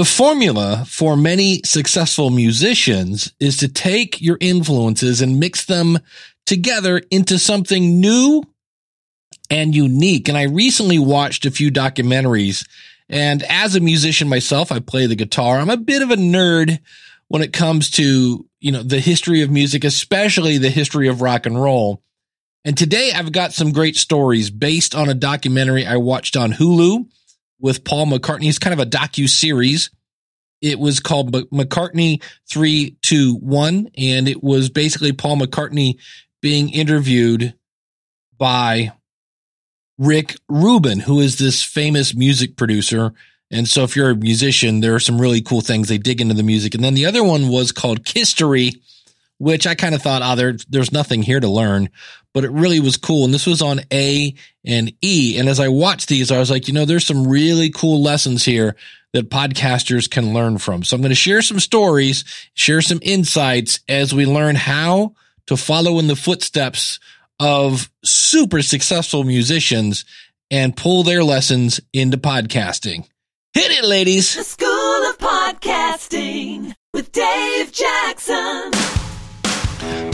The formula for many successful musicians is to take your influences and mix them together into something new and unique. And I recently watched a few documentaries and as a musician myself, I play the guitar. I'm a bit of a nerd when it comes to, you know, the history of music, especially the history of rock and roll. And today I've got some great stories based on a documentary I watched on Hulu with Paul McCartney. It's kind of a docu series. It was called McCartney 321 and it was basically Paul McCartney being interviewed by Rick Rubin, who is this famous music producer. And so if you're a musician, there are some really cool things they dig into the music. And then the other one was called KISStory, which I kind of thought, oh, there, there's nothing here to learn, but it really was cool. And this was on A and E. And as I watched these, I was like, you know, there's some really cool lessons here that podcasters can learn from. So I'm going to share some stories, share some insights as we learn how to follow in the footsteps of super successful musicians and pull their lessons into podcasting. Hit it, ladies. The School of Podcasting with Dave Jackson.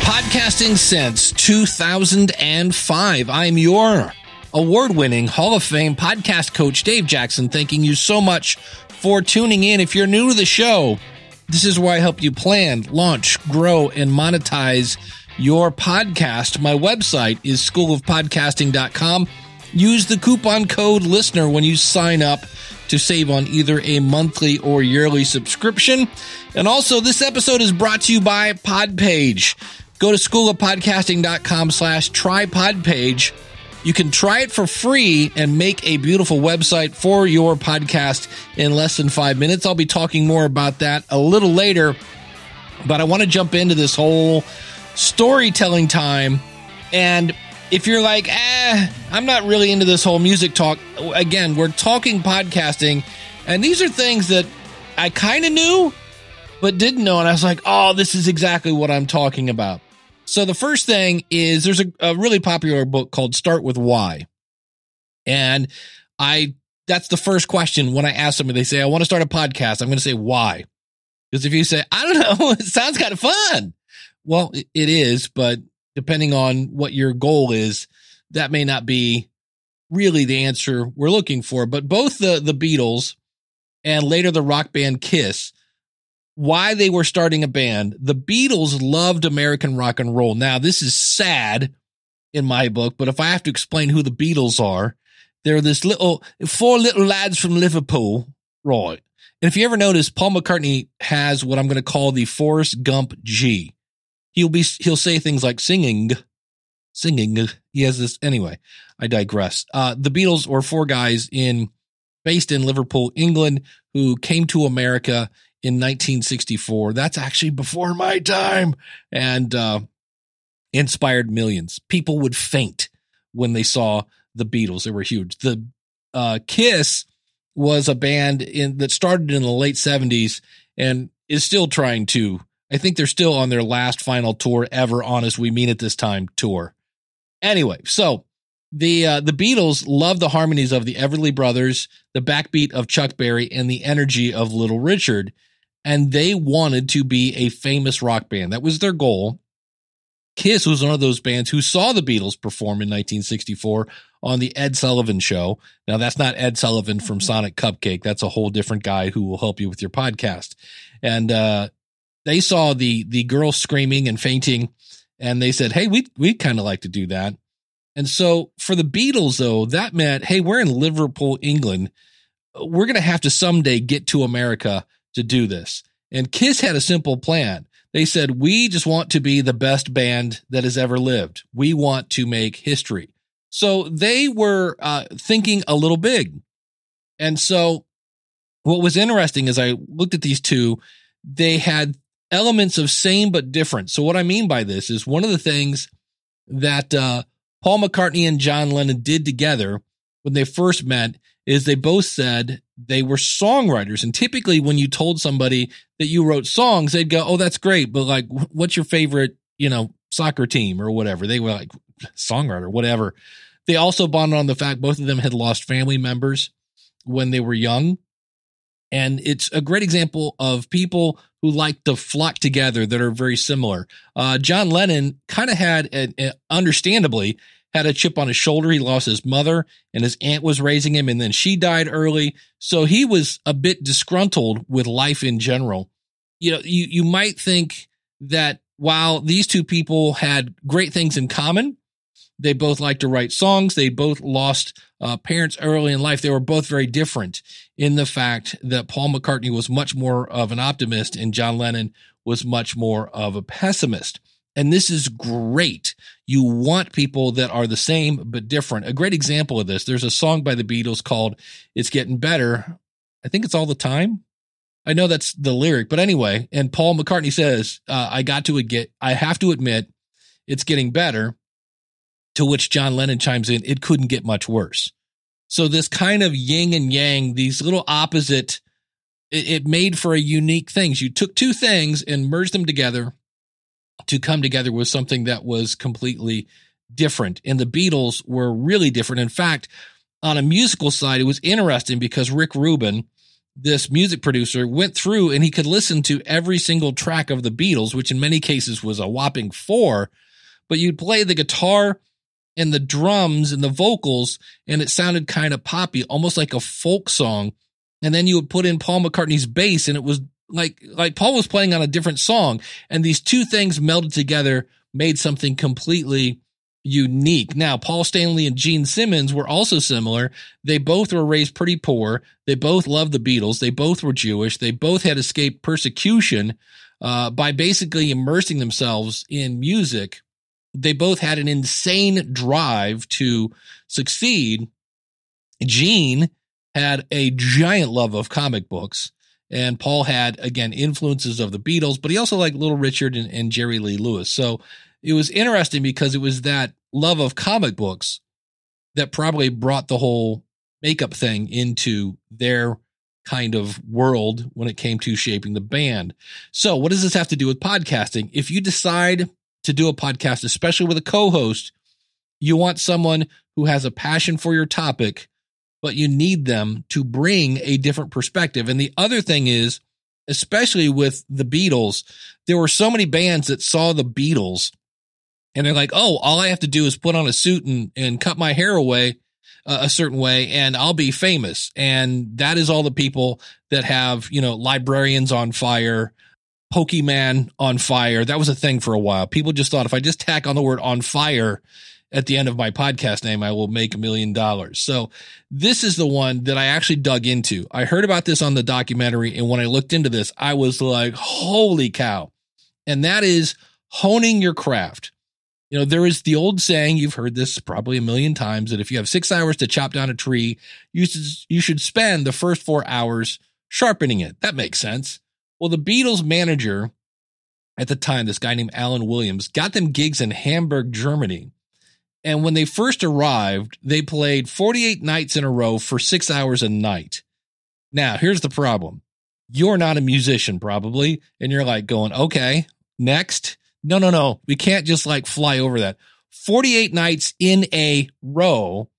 Podcasting since 2005. I'm your award winning Hall of Fame podcast coach, Dave Jackson, thanking you so much for tuning in. If you're new to the show, this is where I help you plan, launch, grow, and monetize your podcast. My website is schoolofpodcasting.com. Use the coupon code listener when you sign up to save on either a monthly or yearly subscription. And also this episode is brought to you by Podpage. Go to schoolofpodcasting.com slash try podpage. You can try it for free and make a beautiful website for your podcast in less than five minutes. I'll be talking more about that a little later, but I want to jump into this whole storytelling time. And if you're like, eh, I'm not really into this whole music talk, again, we're talking podcasting, and these are things that I kind of knew, but didn't know. And I was like, oh, this is exactly what I'm talking about. So the first thing is there's a, a really popular book called Start with Why. And I, that's the first question when I ask somebody, they say, I want to start a podcast. I'm going to say, why? Because if you say, I don't know, it sounds kind of fun. Well, it is, but depending on what your goal is, that may not be really the answer we're looking for. But both the the Beatles and later the rock band Kiss, why they were starting a band, the Beatles loved American rock and roll. Now, this is sad in my book, but if I have to explain who the Beatles are, they're this little four little lads from Liverpool, right? And if you ever notice, Paul McCartney has what I'm going to call the Forrest Gump G he'll be he'll say things like singing singing he has this anyway i digress uh the beatles were four guys in based in liverpool england who came to america in 1964 that's actually before my time. And uh inspired millions. People would faint when they saw the beatles. They were huge. The uh kiss was a band in that started in the late 70s and is still trying to I think they're still on their last final tour ever Honest, We Mean It This Time tour. Anyway, so the uh, the Beatles love the harmonies of the Everly Brothers, the backbeat of Chuck Berry, and the energy of Little Richard, and they wanted to be a famous rock band. That was their goal. Kiss was one of those bands who saw the Beatles perform in 1964 on the Ed Sullivan Show. Now, that's not Ed Sullivan from Sonic Cupcake. That's a whole different guy who will help you with your podcast. And uh, they saw the the girl screaming and fainting, and they said, "Hey, we we kind of like to do that." And so for the Beatles, though, that meant, "Hey, we're in Liverpool, England. We're going to have to someday get to America to do this." And Kiss had a simple plan. They said, "We just want to be the best band that has ever lived. We want to make history." So they were uh, thinking a little big. And so what was interesting is I looked at these two, they had elements of same but different. So what I mean by this is one of the things that uh, Paul McCartney and John Lennon did together when they first met is they both said they were songwriters. And typically when you told somebody that you wrote songs, they'd go, "Oh, that's great, but like what's your favorite, you know, soccer team or whatever?" They were like songwriter, whatever. They also bonded on the fact both of them had lost family members when they were young And it's a great example of people who like to flock together that are very similar. Uh, John Lennon kind of had, a, a, understandably, had a chip on his shoulder. He lost his mother and his aunt was raising him and then she died early. So he was a bit disgruntled with life in general. You know, you, you might think that while these two people had great things in common, they both liked to write songs. They both lost uh, parents early in life. They were both very different in the fact that Paul McCartney was much more of an optimist and John Lennon was much more of a pessimist. And this is great. You want people that are the same but different. A great example of this, there's a song by the Beatles called It's Getting Better. I think it's all the time. I know that's the lyric, but anyway, and Paul McCartney says, uh, I got to get, I have to admit, it's getting better. To which John Lennon chimes in, it couldn't get much worse. So this kind of yin and yang, these little opposite, it, it made for a unique things. You took two things and merged them together to come together with something that was completely different. And the Beatles were really different. In fact, on a musical side, it was interesting because Rick Rubin, this music producer, went through and he could listen to every single track of the Beatles, which in many cases was a whopping four. But you'd play the guitar and the drums and the vocals, and it sounded kind of poppy, almost like a folk song. And then you would put in Paul McCartney's bass, and it was like like Paul was playing on a different song, and these two things melded together made something completely unique. Now, Paul Stanley and Gene Simmons were also similar. They both were raised pretty poor. They both loved the Beatles. They both were Jewish. They both had escaped persecution uh, by basically immersing themselves in music. They both had an insane drive to succeed. Gene had a giant love of comic books. And Paul had, again, influences of the Beatles, but he also liked Little Richard and, and Jerry Lee Lewis. So it was interesting because it was that love of comic books that probably brought the whole makeup thing into their kind of world when it came to shaping the band. So, what does this have to do with podcasting? If you decide to do a podcast, especially with a co host, you want someone who has a passion for your topic but you need them to bring a different perspective. And the other thing is, especially with the Beatles, there were so many bands that saw the Beatles and they're like, oh, all I have to do is put on a suit and, and cut my hair away uh, a certain way and I'll be famous. And that is all the people that have, you know, librarians on fire, Pokemon on fire. That was a thing for a while. People just thought if I just tack on the word on fire, at the end of my podcast name, I will make a million dollars. So this is the one that I actually dug into. I heard about this on the documentary. And when I looked into this, I was like, holy cow. And that is honing your craft. You know, there is the old saying, you've heard this probably a million times, that if you have six hours to chop down a tree, you should, you should spend the first four hours sharpening it. That makes sense. Well, the Beatles manager at the time, this guy named Alan Williams, got them gigs in Hamburg, Germany. And when they first arrived, they played 48 nights in a row for six hours a night. Now, here's the problem. You're not a musician, probably. And you're like going, okay, next. No, no, no. We can't just like fly over that. 48 nights in a row.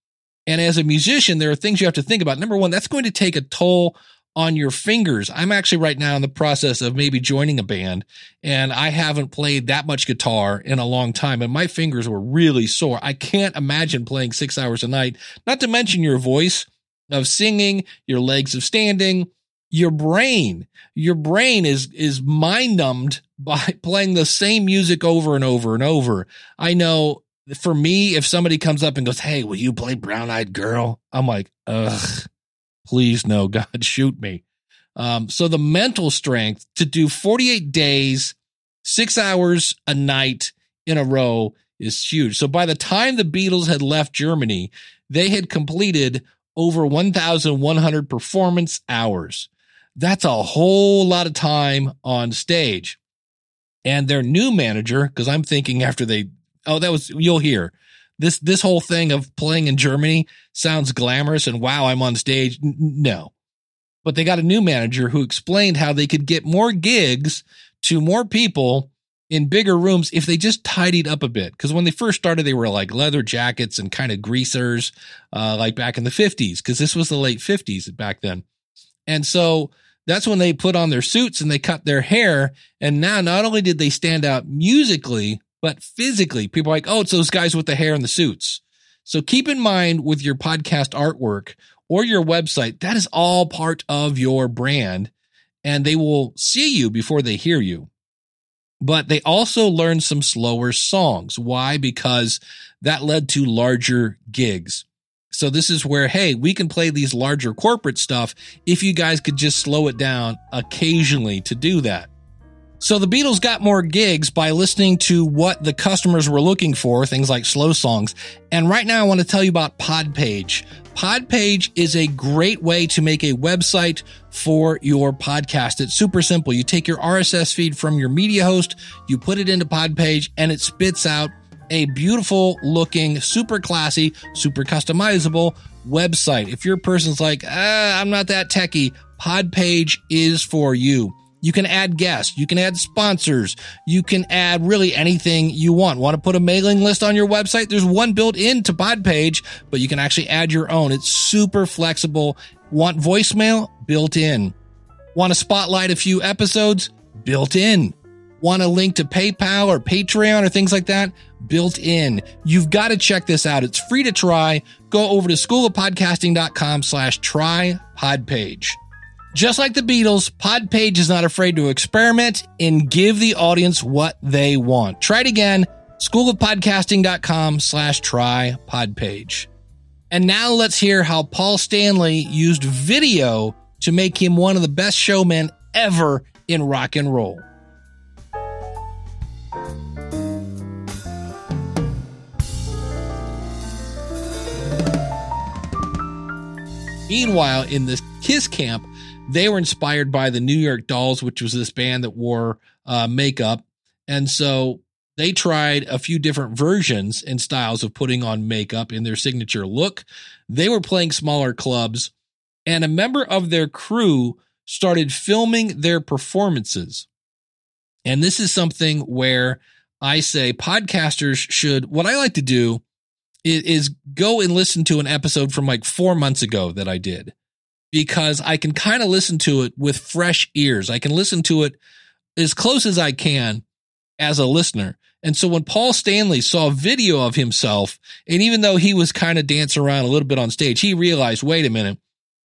And as a musician, there are things you have to think about. Number one, that's going to take a toll on your fingers. I'm actually right now in the process of maybe joining a band and I haven't played that much guitar in a long time and my fingers were really sore. I can't imagine playing six hours a night, not to mention your voice of singing, your legs of standing, your brain. Your brain is, is mind numbed by playing the same music over and over and over. I know for me, if somebody comes up and goes, Hey, will you play Brown Eyed Girl? I'm like, ugh please no, God, shoot me. Um, so the mental strength to do 48 days, six hours a night in a row is huge. So by the time the Beatles had left Germany, they had completed over 1,100 performance hours. That's a whole lot of time on stage. And their new manager, because I'm thinking after they, oh, that was, you'll hear this this whole thing of playing in Germany sounds glamorous and wow, I'm on stage. No. But they got a new manager who explained how they could get more gigs to more people in bigger rooms if they just tidied up a bit. Because when they first started, they were like leather jackets and kind of greasers, uh, like back in the 50s, because this was the late 50s back then. And so that's when they put on their suits and they cut their hair. And now not only did they stand out musically, but physically, people are like, oh, it's those guys with the hair and the suits. So keep in mind with your podcast artwork or your website, that is all part of your brand and they will see you before they hear you. But they also learned some slower songs. Why? Because that led to larger gigs. So this is where, hey, we can play these larger corporate stuff if you guys could just slow it down occasionally to do that. So the Beatles got more gigs by listening to what the customers were looking for, things like slow songs. And right now I want to tell you about Podpage. Podpage is a great way to make a website for your podcast. It's super simple. You take your RSS feed from your media host, you put it into Podpage, and it spits out a beautiful looking, super classy, super customizable website. If your person's like, ah, I'm not that techie, Podpage is for you. You can add guests. You can add sponsors. You can add really anything you want. Want to put a mailing list on your website? There's one built into Podpage, but you can actually add your own. It's super flexible. Want voicemail? Built in. Want to spotlight a few episodes? Built in. Want a link to PayPal or Patreon or things like that? Built in. You've got to check this out. It's free to try. Go over to schoolofpodcasting.com slash try podpage. Just like the Beatles, Podpage is not afraid to experiment and give the audience what they want. Try it again, schoolofpodcasting.com slash try podpage. And now let's hear how Paul Stanley used video to make him one of the best showmen ever in rock and roll. Meanwhile, in this Kiss camp, they were inspired by the New York Dolls, which was this band that wore uh, makeup. And so they tried a few different versions and styles of putting on makeup in their signature look. They were playing smaller clubs, and a member of their crew started filming their performances. And this is something where I say podcasters should, what I like to do is, is go and listen to an episode from like four months ago that I did because I can kind of listen to it with fresh ears. I can listen to it as close as I can as a listener. And so when Paul Stanley saw a video of himself, and even though he was kind of dancing around a little bit on stage, he realized, wait a minute,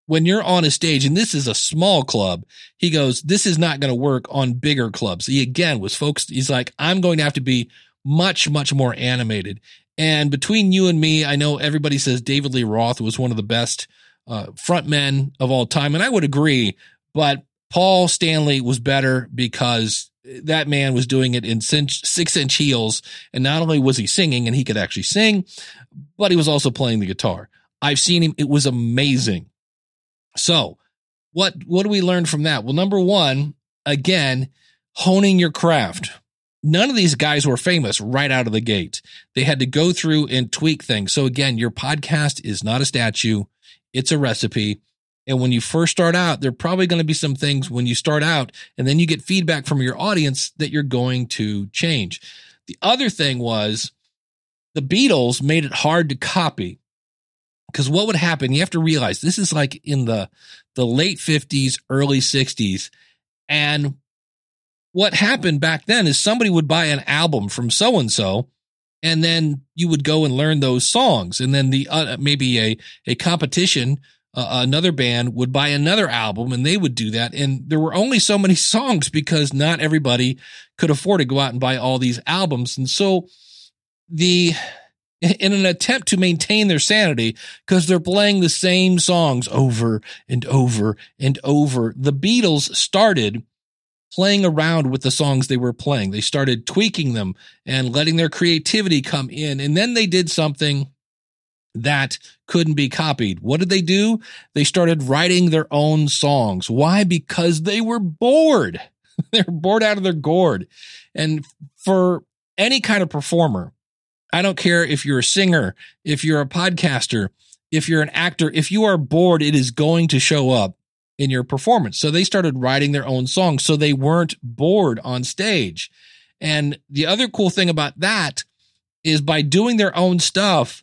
when you're on a stage, and this is a small club, he goes, this is not going to work on bigger clubs. He again was focused. He's like, I'm going to have to be much, much more animated. And between you and me, I know everybody says David Lee Roth was one of the best uh, frontmen of all time. And I would agree, but Paul Stanley was better because that man was doing it in six inch heels. And not only was he singing and he could actually sing, but he was also playing the guitar. I've seen him. It was amazing. So what, what do we learn from that? Well, number one, again, honing your craft. None of these guys were famous right out of the gate. They had to go through and tweak things. So again, your podcast is not a statue. It's a recipe. And when you first start out, there are probably going to be some things when you start out and then you get feedback from your audience that you're going to change. The other thing was the Beatles made it hard to copy because what would happen? You have to realize this is like in the, the late 50s, early 60s. And what happened back then is somebody would buy an album from so and so and then you would go and learn those songs. And then the uh, maybe a a competition uh, another band would buy another album and they would do that. And there were only so many songs because not everybody could afford to go out and buy all these albums. And so the in an attempt to maintain their sanity because they're playing the same songs over and over and over the Beatles started playing around with the songs they were playing. They started tweaking them and letting their creativity come in. And then they did something that couldn't be copied. What did they do? They started writing their own songs. Why? Because they were bored. They're bored out of their gourd. And for any kind of performer, I don't care if you're a singer, if you're a podcaster, if you're an actor, if you are bored, it is going to show up in your performance. So they started writing their own songs so they weren't bored on stage. And the other cool thing about that is by doing their own stuff,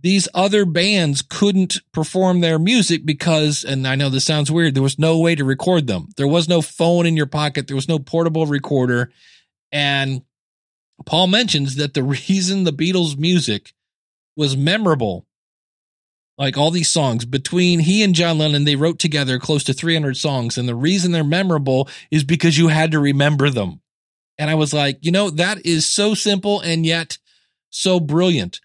these other bands couldn't perform their music because, and I know this sounds weird, there was no way to record them. There was no phone in your pocket. There was no portable recorder. And Paul mentions that the reason the Beatles music was memorable, like all these songs between he and John Lennon, they wrote together close to 300 songs. And the reason they're memorable is because you had to remember them. And I was like, you know, that is so simple and yet so brilliant.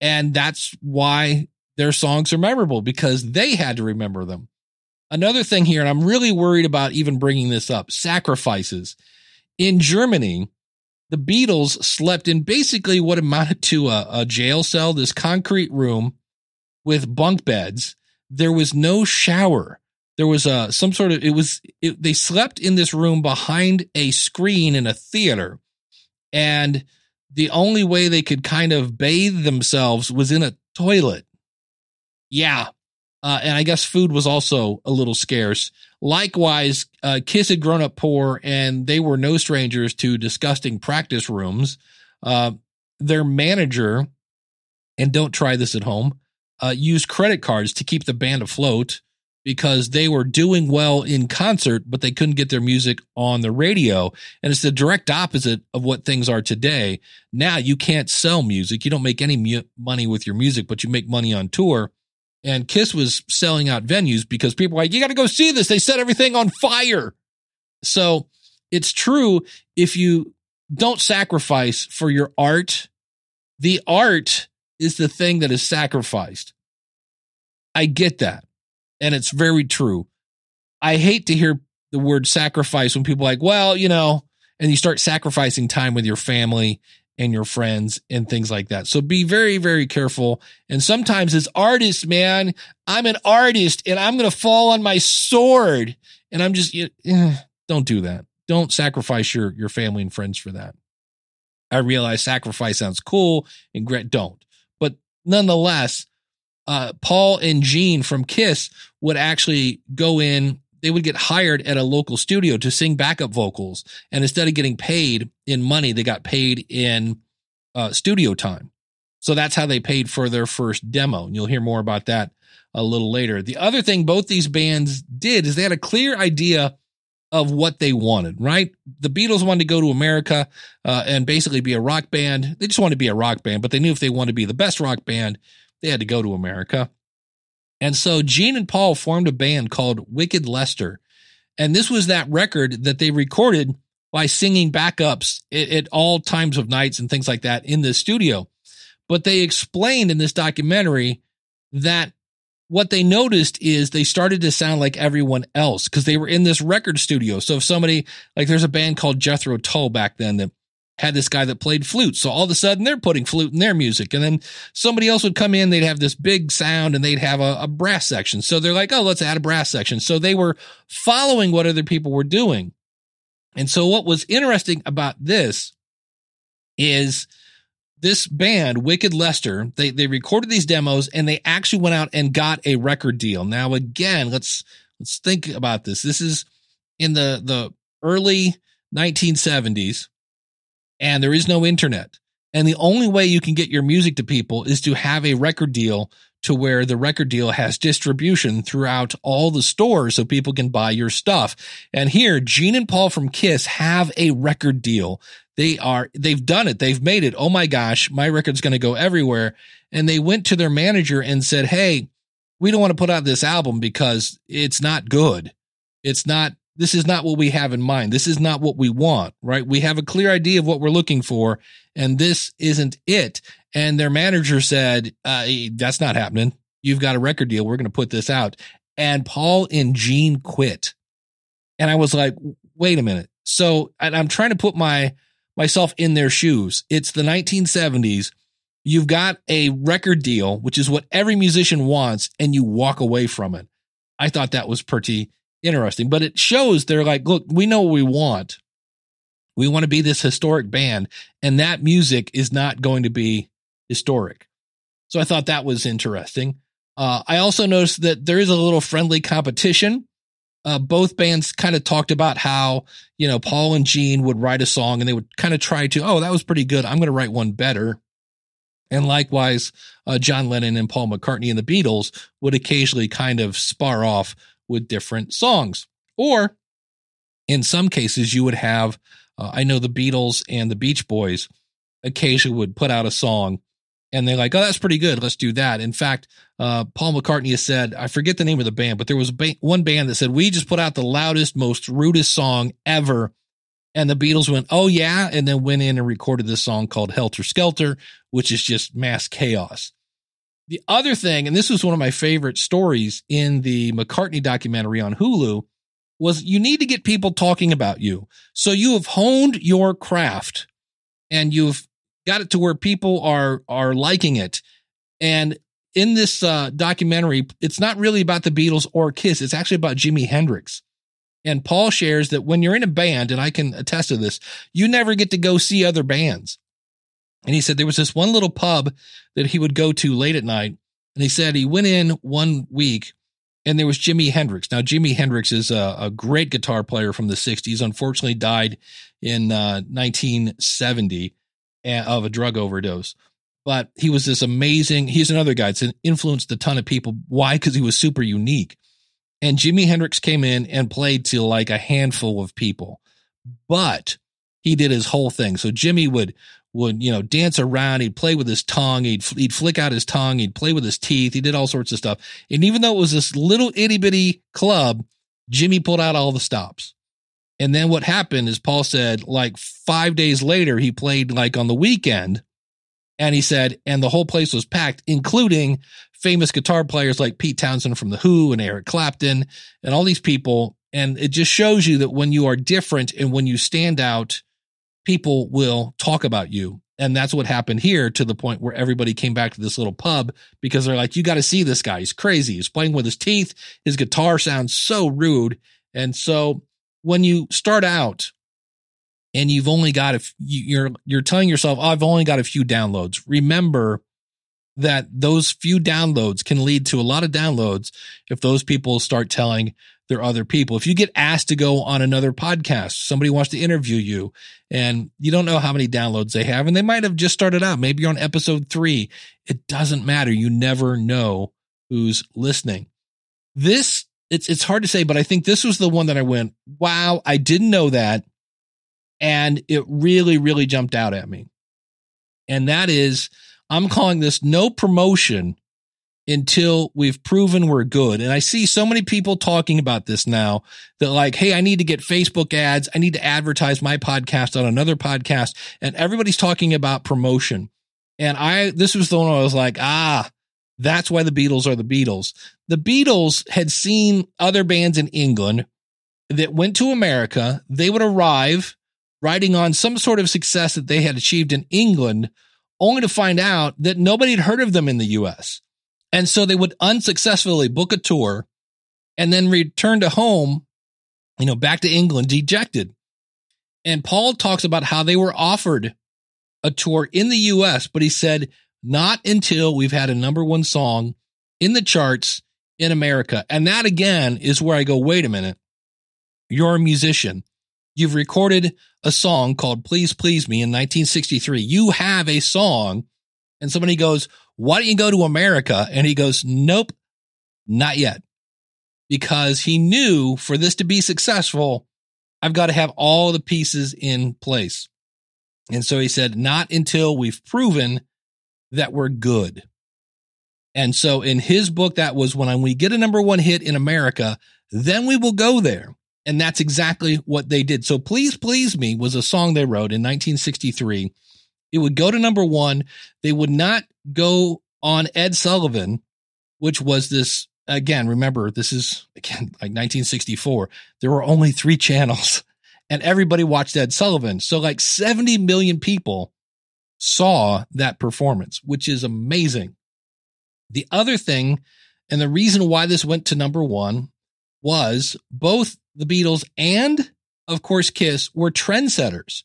And that's why their songs are memorable because they had to remember them. Another thing here, and I'm really worried about even bringing this up sacrifices. In Germany, the Beatles slept in basically what amounted to a, a jail cell, this concrete room with bunk beds. There was no shower. There was a some sort of it was it, they slept in this room behind a screen in a theater, and the only way they could kind of bathe themselves was in a toilet. Yeah. Uh, and I guess food was also a little scarce. Likewise, uh, Kiss had grown up poor and they were no strangers to disgusting practice rooms. Uh, their manager, and don't try this at home, uh, used credit cards to keep the band afloat because they were doing well in concert, but they couldn't get their music on the radio. And it's the direct opposite of what things are today. Now you can't sell music. You don't make any mu- money with your music, but you make money on tour. And Kiss was selling out venues because people were like, you got to go see this. They set everything on fire. So it's true if you don't sacrifice for your art, the art is the thing that is sacrificed. I get that and it's very true. I hate to hear the word sacrifice when people like, well, you know, and you start sacrificing time with your family and your friends and things like that. So be very, very careful. And sometimes as artists, man, I'm an artist and I'm going to fall on my sword and I'm just, you know, don't do that. Don't sacrifice your, your family and friends for that. I realize sacrifice sounds cool and great. Don't, nonetheless, uh, Paul and Gene from Kiss would actually go in. They would get hired at a local studio to sing backup vocals, and instead of getting paid in money, they got paid in uh, studio time. So that's how they paid for their first demo. And you'll hear more about that a little later. The other thing both these bands did is they had a clear idea of what they wanted, right? The Beatles wanted to go to America uh, and basically be a rock band. They just wanted to be a rock band, but they knew if they wanted to be the best rock band, they had to go to America. And so Gene and Paul formed a band called Wicked Lester. And this was that record that they recorded by singing backups at, at all times of nights and things like that in the studio. But they explained in this documentary that what they noticed is they started to sound like everyone else because they were in this record studio. So if somebody like there's a band called Jethro Tull back then that had this guy that played flute. So all of a sudden they're putting flute in their music. And then somebody else would come in, they'd have this big sound and they'd have a, a, brass section. So they're like, oh, let's add a brass section. So they were following what other people were doing. And so what was interesting about this is this band, Wicked Lester, they, they recorded these demos and they actually went out and got a record deal. Now, again, let's, let's think about this. This is in the, the early 1970s and there is no internet. And the only way you can get your music to people is to have a record deal to where the record deal has distribution throughout all the stores so people can buy your stuff. And here, Gene and Paul from Kiss have a record deal. They are, they've done it. They've made it. Oh my gosh, my record's going to go everywhere. And they went to their manager and said, Hey, we don't want to put out this album because it's not good. It's not this is not what we have in mind. This is not what we want, right? We have a clear idea of what we're looking for, and this isn't it. And their manager said, uh, That's not happening. You've got a record deal. We're going to put this out. And Paul and Gene quit. And I was like, Wait a minute. So I'm trying to put my myself in their shoes. It's the 1970s. You've got a record deal, which is what every musician wants, and you walk away from it. I thought that was pretty interesting, but it shows they're like, look, we know what we want. We want to be this historic band, and that music is not going to be historic. So I thought that was interesting. Uh, I also noticed that there is a little friendly competition. Uh, both bands kind of talked about how, you know, Paul and Gene would write a song and they would kind of try to, oh, that was pretty good. I'm going to write one better. And likewise, uh, John Lennon and Paul McCartney and the Beatles would occasionally kind of spar off with different songs. Or in some cases, you would have, uh, I know the Beatles and the Beach Boys occasionally would put out a song and they're like, oh, that's pretty good. Let's do that. In fact, uh, Paul McCartney has said, I forget the name of the band, but there was ba- one band that said, we just put out the loudest, most rudest song ever. And the Beatles went, oh, yeah. And then went in and recorded this song called Helter Skelter, which is just mass chaos. The other thing, and this was one of my favorite stories in the McCartney documentary on Hulu, was you need to get people talking about you. So you have honed your craft and you've got it to where people are are liking it. And in this uh, documentary, it's not really about the Beatles or Kiss. It's actually about Jimi Hendrix. And Paul shares that when you're in a band, and I can attest to this, you never get to go see other bands. And he said there was this one little pub that he would go to late at night. And he said he went in one week and there was Jimi Hendrix. Now, Jimi Hendrix is a, a great guitar player from the 60s, unfortunately died in uh, 1970 of a drug overdose. But he was this amazing. He's another guy that's influenced a ton of people. Why? Because he was super unique. And Jimi Hendrix came in and played to like a handful of people, but he did his whole thing. So Jimi would would you know dance around. He'd play with his tongue. He'd he'd flick out his tongue. He'd play with his teeth. He did all sorts of stuff. And even though it was this little itty bitty club, Jimi pulled out all the stops. And then what happened is Paul said, like five days later, he played like on the weekend. And he said, and the whole place was packed, including famous guitar players like Pete Townshend from The Who and Eric Clapton and all these people. And it just shows you that when you are different and when you stand out, people will talk about you. And that's what happened here to the point where everybody came back to this little pub because they're like, you got to see this guy. He's crazy. He's playing with his teeth. His guitar sounds so rude. And so when you start out and you've only got a you're you're telling yourself oh, I've only got a few downloads. Remember that those few downloads can lead to a lot of downloads if those people start telling their other people. If you get asked to go on another podcast somebody wants to interview you and you don't know how many downloads they have and they might have just started out maybe you're on episode 3 it doesn't matter. You never know who's listening. This it's it's hard to say, but I think this was the one that I went, wow, I didn't know that. And it really, really jumped out at me. And that is, I'm calling this no promotion until we've proven we're good. And I see so many people talking about this now that like, Hey, I need to get Facebook ads. I need to advertise my podcast on another podcast. And everybody's talking about promotion. And I, this was the one I was like, ah, that's why the Beatles are the Beatles. The Beatles had seen other bands in England that went to America. They would arrive riding on some sort of success that they had achieved in England, only to find out that nobody had heard of them in the US. And so they would unsuccessfully book a tour and then return to home, you know, back to England dejected. And Paul talks about how they were offered a tour in the US, but he said, not until we've had a number one song in the charts in America. And that again is where I go, wait a minute. You're a musician. You've recorded a song called Please Please Me in 1963. You have a song. And somebody goes, why don't you go to America? And he goes, nope, not yet. Because he knew for this to be successful, I've got to have all the pieces in place. And so he said, not until we've proven that were good. And so in his book, that was when we get a number one hit in America, then we will go there. And that's exactly what they did. So Please Please Me was a song they wrote in 1963. It would go to number one. They would not go on Ed Sullivan, which was this again, remember, this is again like 1964. There were only three channels and everybody watched Ed Sullivan. So like 70 million people saw that performance, which is amazing. The other thing, and the reason why this went to number one was both the Beatles and, of course, Kiss were trendsetters.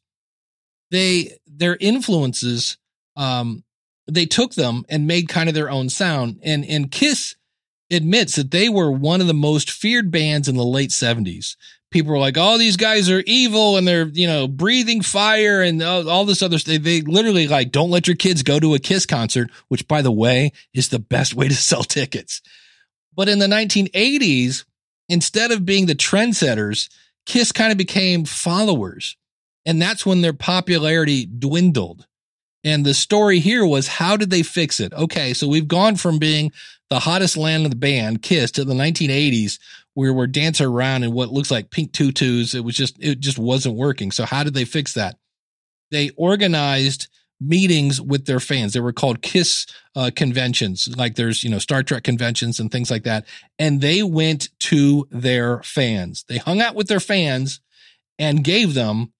They, their influences, um, they took them and made kind of their own sound. And, and Kiss admits that they were one of the most feared bands in the late 70s people were like, "Oh, these guys are evil and they're you know breathing fire and all, all this other stuff." They literally like don't let your kids go to a Kiss concert, which by the way is the best way to sell tickets. But in the 1980s, instead of being the trendsetters, Kiss kind of became followers, and that's when their popularity dwindled. And the story here was how did they fix it? Okay, so we've gone from being the hottest land of the band, Kiss, to the 1980s where we're dancing around in what looks like pink tutus. It was just, it just wasn't working. So how did they fix that? They organized meetings with their fans. They were called Kiss uh, conventions. Like there's, you know, Star Trek conventions and things like that. And they went to their fans. They hung out with their fans and gave them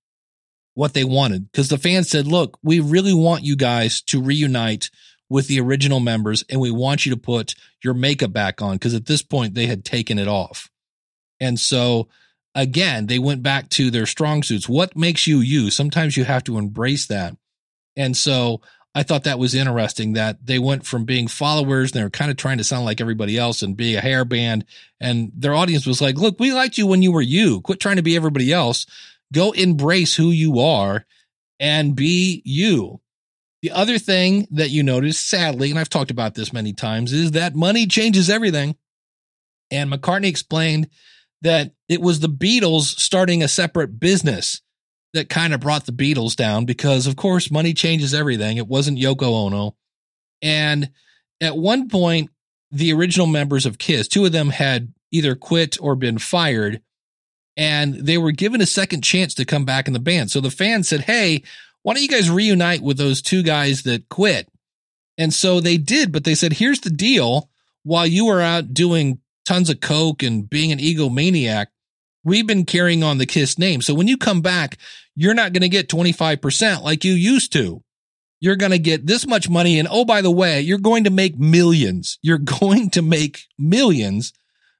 what they wanted because the fans said, look, we really want you guys to reunite with the original members and we want you to put your makeup back on because at this point they had taken it off. And so again, they went back to their strong suits. What makes you you? Sometimes you have to embrace that. And so I thought that was interesting that they went from being followers and they were kind of trying to sound like everybody else and be a hair band. And their audience was like, look, we liked you when you were you. Quit trying to be everybody else. Go embrace who you are and be you. The other thing that you notice, sadly, and I've talked about this many times, is that money changes everything. And McCartney explained that it was the Beatles starting a separate business that kind of brought the Beatles down because, of course, money changes everything. It wasn't Yoko Ono. And at one point, the original members of Kiss, two of them had either quit or been fired and they were given a second chance to come back in the band. So the fans said, Hey, why don't you guys reunite with those two guys that quit? And so they did, but they said, here's the deal. While you were out doing tons of coke and being an egomaniac, we've been carrying on the Kiss name. So when you come back, you're not going to get 25% like you used to. You're going to get this much money. And oh, by the way, you're going to make millions. You're going to make millions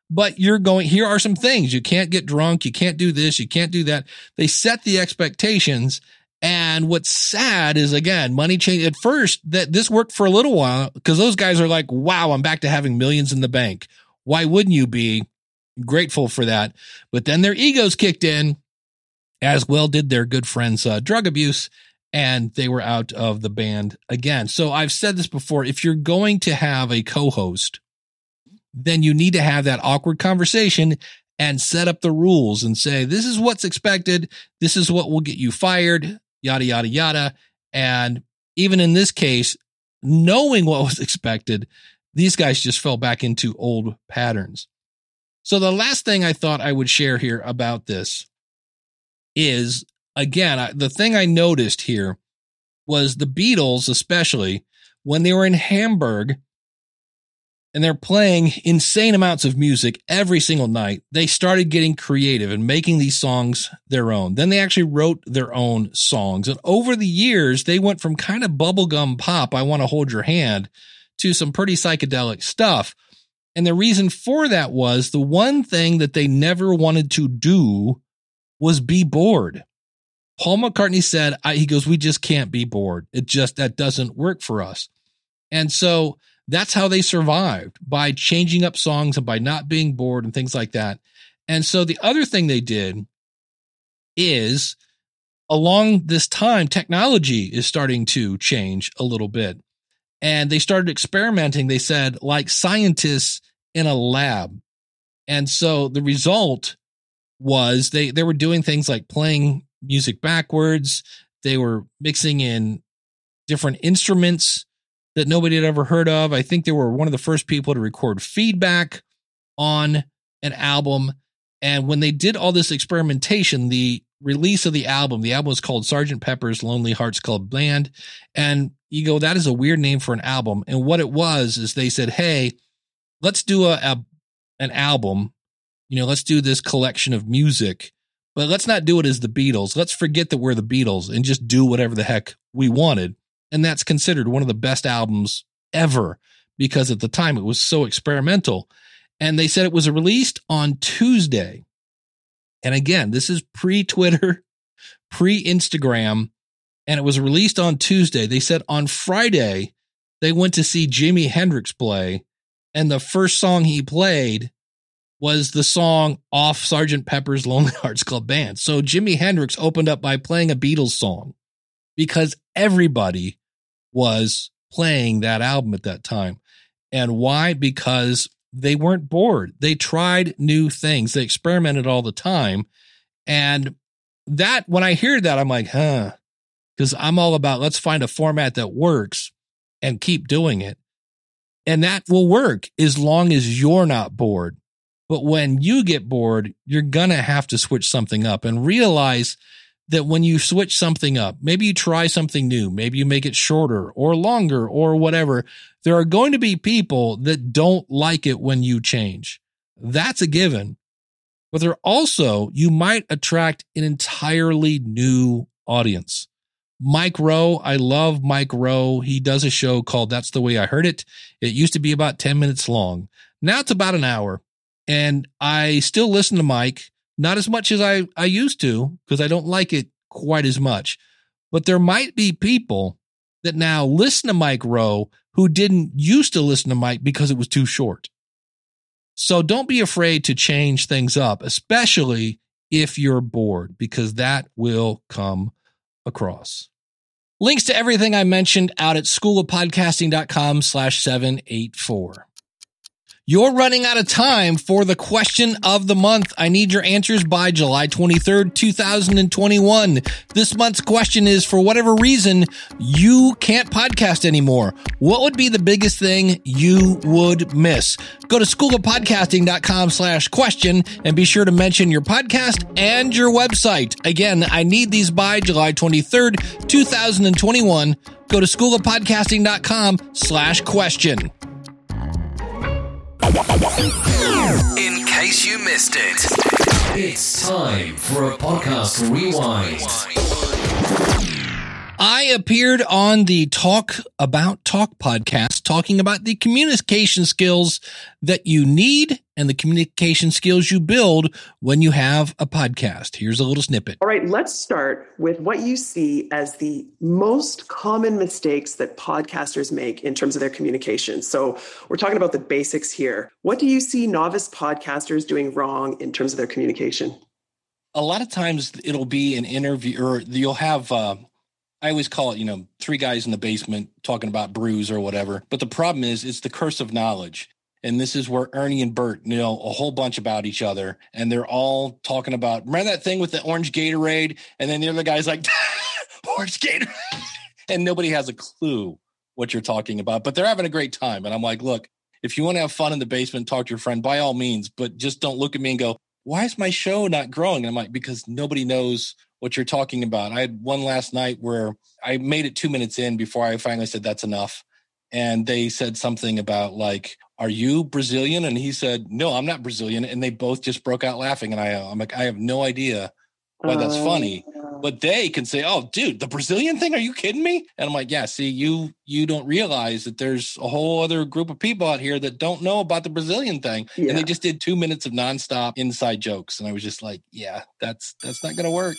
but you're going, here are some things. You can't get drunk. You can't do this. You can't do that. They set the expectations. And what's sad is again, money change at first that this worked for a little while because those guys are like, wow, I'm back to having millions in the bank. Why wouldn't you be grateful for that? But then their egos kicked in as well did their good friends, uh, drug abuse and they were out of the band again. So I've said this before. If you're going to have a co-host then you need to have that awkward conversation and set up the rules and say, this is what's expected. This is what will get you fired, yada, yada, yada. And even in this case, knowing what was expected, these guys just fell back into old patterns. So the last thing I thought I would share here about this is again, the thing I noticed here was the Beatles, especially when they were in Hamburg, and they're playing insane amounts of music every single night, they started getting creative and making these songs their own. Then they actually wrote their own songs. And over the years, they went from kind of bubblegum pop, I want to hold your hand, to some pretty psychedelic stuff. And the reason for that was the one thing that they never wanted to do was be bored. Paul McCartney said, he goes, we just can't be bored. It just, that doesn't work for us. And so that's how they survived by changing up songs and by not being bored and things like that. And so the other thing they did is along this time, technology is starting to change a little bit. And they started experimenting, they said, like scientists in a lab. And so the result was they, they were doing things like playing music backwards. They were mixing in different instruments that nobody had ever heard of. I think they were one of the first people to record feedback on an album. And when they did all this experimentation, the release of the album, the album was called Sergeant Pepper's Lonely Hearts Club Band. And you go, that is a weird name for an album. And what it was is they said, hey, let's do a, a an album. You know, let's do this collection of music, but let's not do it as the Beatles. Let's forget that we're the Beatles and just do whatever the heck we wanted and that's considered one of the best albums ever because at the time it was so experimental. And they said it was released on Tuesday. And again, this is pre Twitter, pre Instagram, and it was released on Tuesday. They said on Friday, they went to see Jimi Hendrix play, and the first song he played was the song off Sergeant Pepper's Lonely Hearts Club Band. So Jimi Hendrix opened up by playing a Beatles song because everybody was playing that album at that time. And why? Because they weren't bored. They tried new things. They experimented all the time. And that, when I hear that, I'm like, huh, because I'm all about let's find a format that works and keep doing it. And that will work as long as you're not bored. But when you get bored, you're going to have to switch something up and realize that when you switch something up, maybe you try something new, maybe you make it shorter or longer or whatever, there are going to be people that don't like it when you change. That's a given. But there also, you might attract an entirely new audience. Mike Rowe, I love Mike Rowe. He does a show called That's the Way I Heard It. It used to be about 10 minutes long. Now it's about an hour. And I still listen to Mike, not as much as I, I used to, because I don't like it quite as much. But there might be people that now listen to Mike Rowe who didn't used to listen to Mike because it was too short. So don't be afraid to change things up, especially if you're bored, because that will come across. Links to everything I mentioned out at schoolofpodcasting.com slash 784. You're running out of time for the question of the month. I need your answers by July 23rd, 2021. This month's question is for whatever reason, you can't podcast anymore. What would be the biggest thing you would miss? Go to schoolofpodcasting.com slash question and be sure to mention your podcast and your website. Again, I need these by July 23rd, 2021. Go to schoolofpodcasting.com slash question. In case you missed it, It's time for a podcast rewind. I appeared on the Talk About Talk podcast talking about the communication skills that you need and the communication skills you build when you have a podcast. Here's a little snippet. All right, let's start with what you see as the most common mistakes that podcasters make in terms of their communication. So, we're talking about the basics here. What do you see novice podcasters doing wrong in terms of their communication? A lot of times it'll be an interview or you'll have, uh, I always call it, you know, three guys in the basement talking about brews or whatever. But the problem is, it's the curse of knowledge. And this is where Ernie and Bert know a whole bunch about each other. And they're all talking about, remember that thing with the orange Gatorade? And then the other guy's like, orange Gatorade. and nobody has a clue what you're talking about, but they're having a great time. And I'm like, look, if you want to have fun in the basement, talk to your friend by all means, but just don't look at me and go, why is my show not growing? And I'm like, because nobody knows what you're talking about. I had one last night where I made it two minutes in before I finally said that's enough. And they said something about like, are you Brazilian? And he said, no, I'm not Brazilian. And they both just broke out laughing. And I, I'm like, I have no idea why that's oh, funny. But they can say, "Oh, dude, the Brazilian thing? Are you kidding me?" And I'm like, "Yeah, see, you you don't realize that there's a whole other group of people out here that don't know about the Brazilian thing." Yeah. And they just did 2 minutes of nonstop inside jokes and I was just like, "Yeah, that's that's not going to work."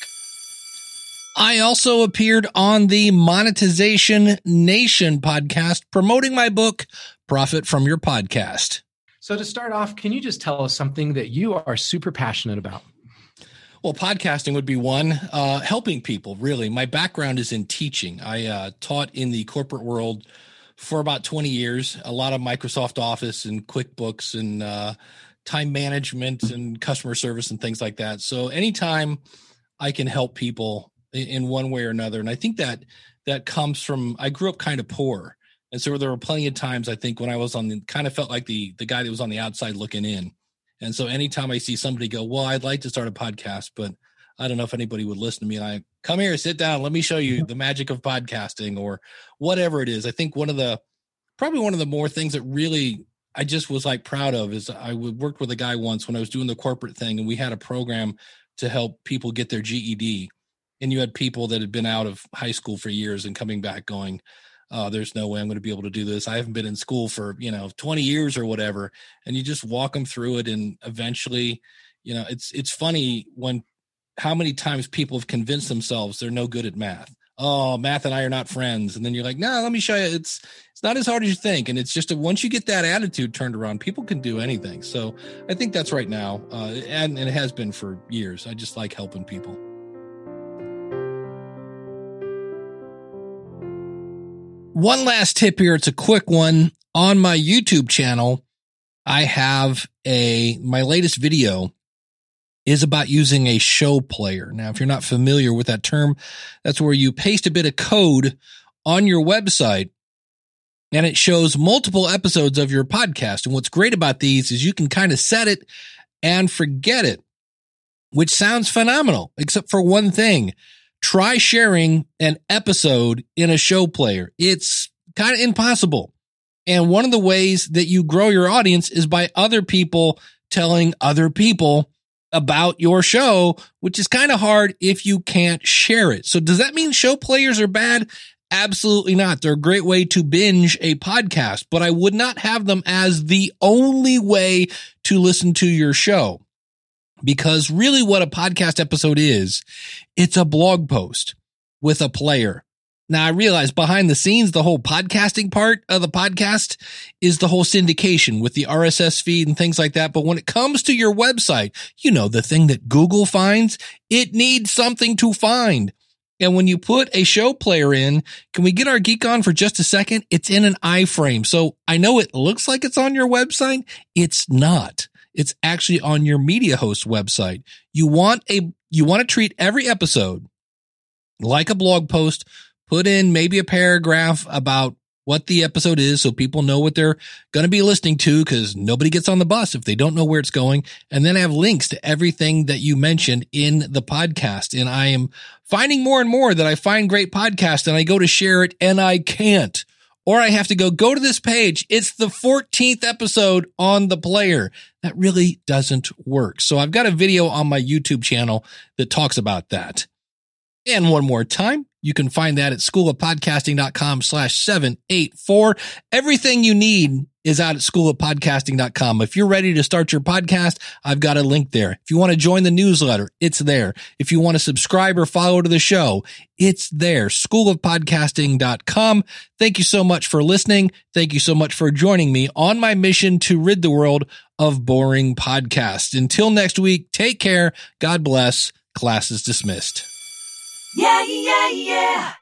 I also appeared on the Monetization Nation podcast promoting my book Profit from Your Podcast. So, to start off, can you just tell us something that you are super passionate about? Well, podcasting would be one. Uh, helping people, really. My background is in teaching. I uh, taught in the corporate world for about 20 years, a lot of Microsoft Office and QuickBooks and uh, time management and customer service and things like that. So, anytime I can help people in, one way or another, and I think that that comes from I grew up kind of poor. And so there were plenty of times I think when I was on the kind of felt like the the guy that was on the outside looking in. And so anytime I see somebody go, well, I'd like to start a podcast, but I don't know if anybody would listen to me. And I come here, sit down, let me show you the magic of podcasting or whatever it is. I think one of the probably one of the more things that really I just was like proud of is I worked with a guy once when I was doing the corporate thing and we had a program to help people get their GED. And you had people that had been out of high school for years and coming back going, oh, there's no way I'm going to be able to do this. I haven't been in school for, you know, 20 years or whatever. And you just walk them through it. And eventually, you know, it's, it's funny when how many times people have convinced themselves they're no good at math. oh, math and I are not friends. And then you're like, no, let me show you. It's it's not as hard as you think. And it's just a, once you get that attitude turned around, people can do anything. So I think that's right now, uh, and, and it has been for years. I just like helping people. One last tip here. It's a quick one on my YouTube channel. I have a my latest video is about using a show player. Now, if you're not familiar with that term, that's where you paste a bit of code on your website and it shows multiple episodes of your podcast. And what's great about these is you can kind of set it and forget it, which sounds phenomenal, except for one thing. Try sharing an episode in a show player. It's kind of impossible. And one of the ways that you grow your audience is by other people telling other people about your show, which is kind of hard if you can't share it. So does that mean show players are bad? Absolutely not. They're a great way to binge a podcast, but I would not have them as the only way to listen to your show. Because really what a podcast episode is, it's a blog post with a player. Now I realize behind the scenes, the whole podcasting part of the podcast is the whole syndication with the RSS feed and things like that. But when it comes to your website, you know, the thing that Google finds, it needs something to find. And when you put a show player in, can we get our geek on for just a second? It's in an iframe. So I know it looks like it's on your website. It's not. It's actually on your media host website. You want a, you want to treat every episode like a blog post put in maybe a paragraph about what the episode is so people know what they're going to be listening to because nobody gets on the bus if they don't know where it's going. And then I have links to everything that you mentioned in the podcast. And I am finding more and more that I find great podcasts and I go to share it and I can't. Or I have to go, go to this page. It's the 14th episode on the player. That really doesn't work. So I've got a video on my YouTube channel that talks about that. And one more time, you can find that at schoolofpodcasting.com slash 784. Everything you need is out at schoolofpodcasting.com. If you're ready to start your podcast, I've got a link there. If you want to join the newsletter, it's there. If you want to subscribe or follow to the show, it's there. Schoolofpodcasting.com. Thank you so much for listening. Thank you so much for joining me on my mission to rid the world of boring podcasts. Until next week, take care. God bless. Class is dismissed. Yeah, yeah, yeah.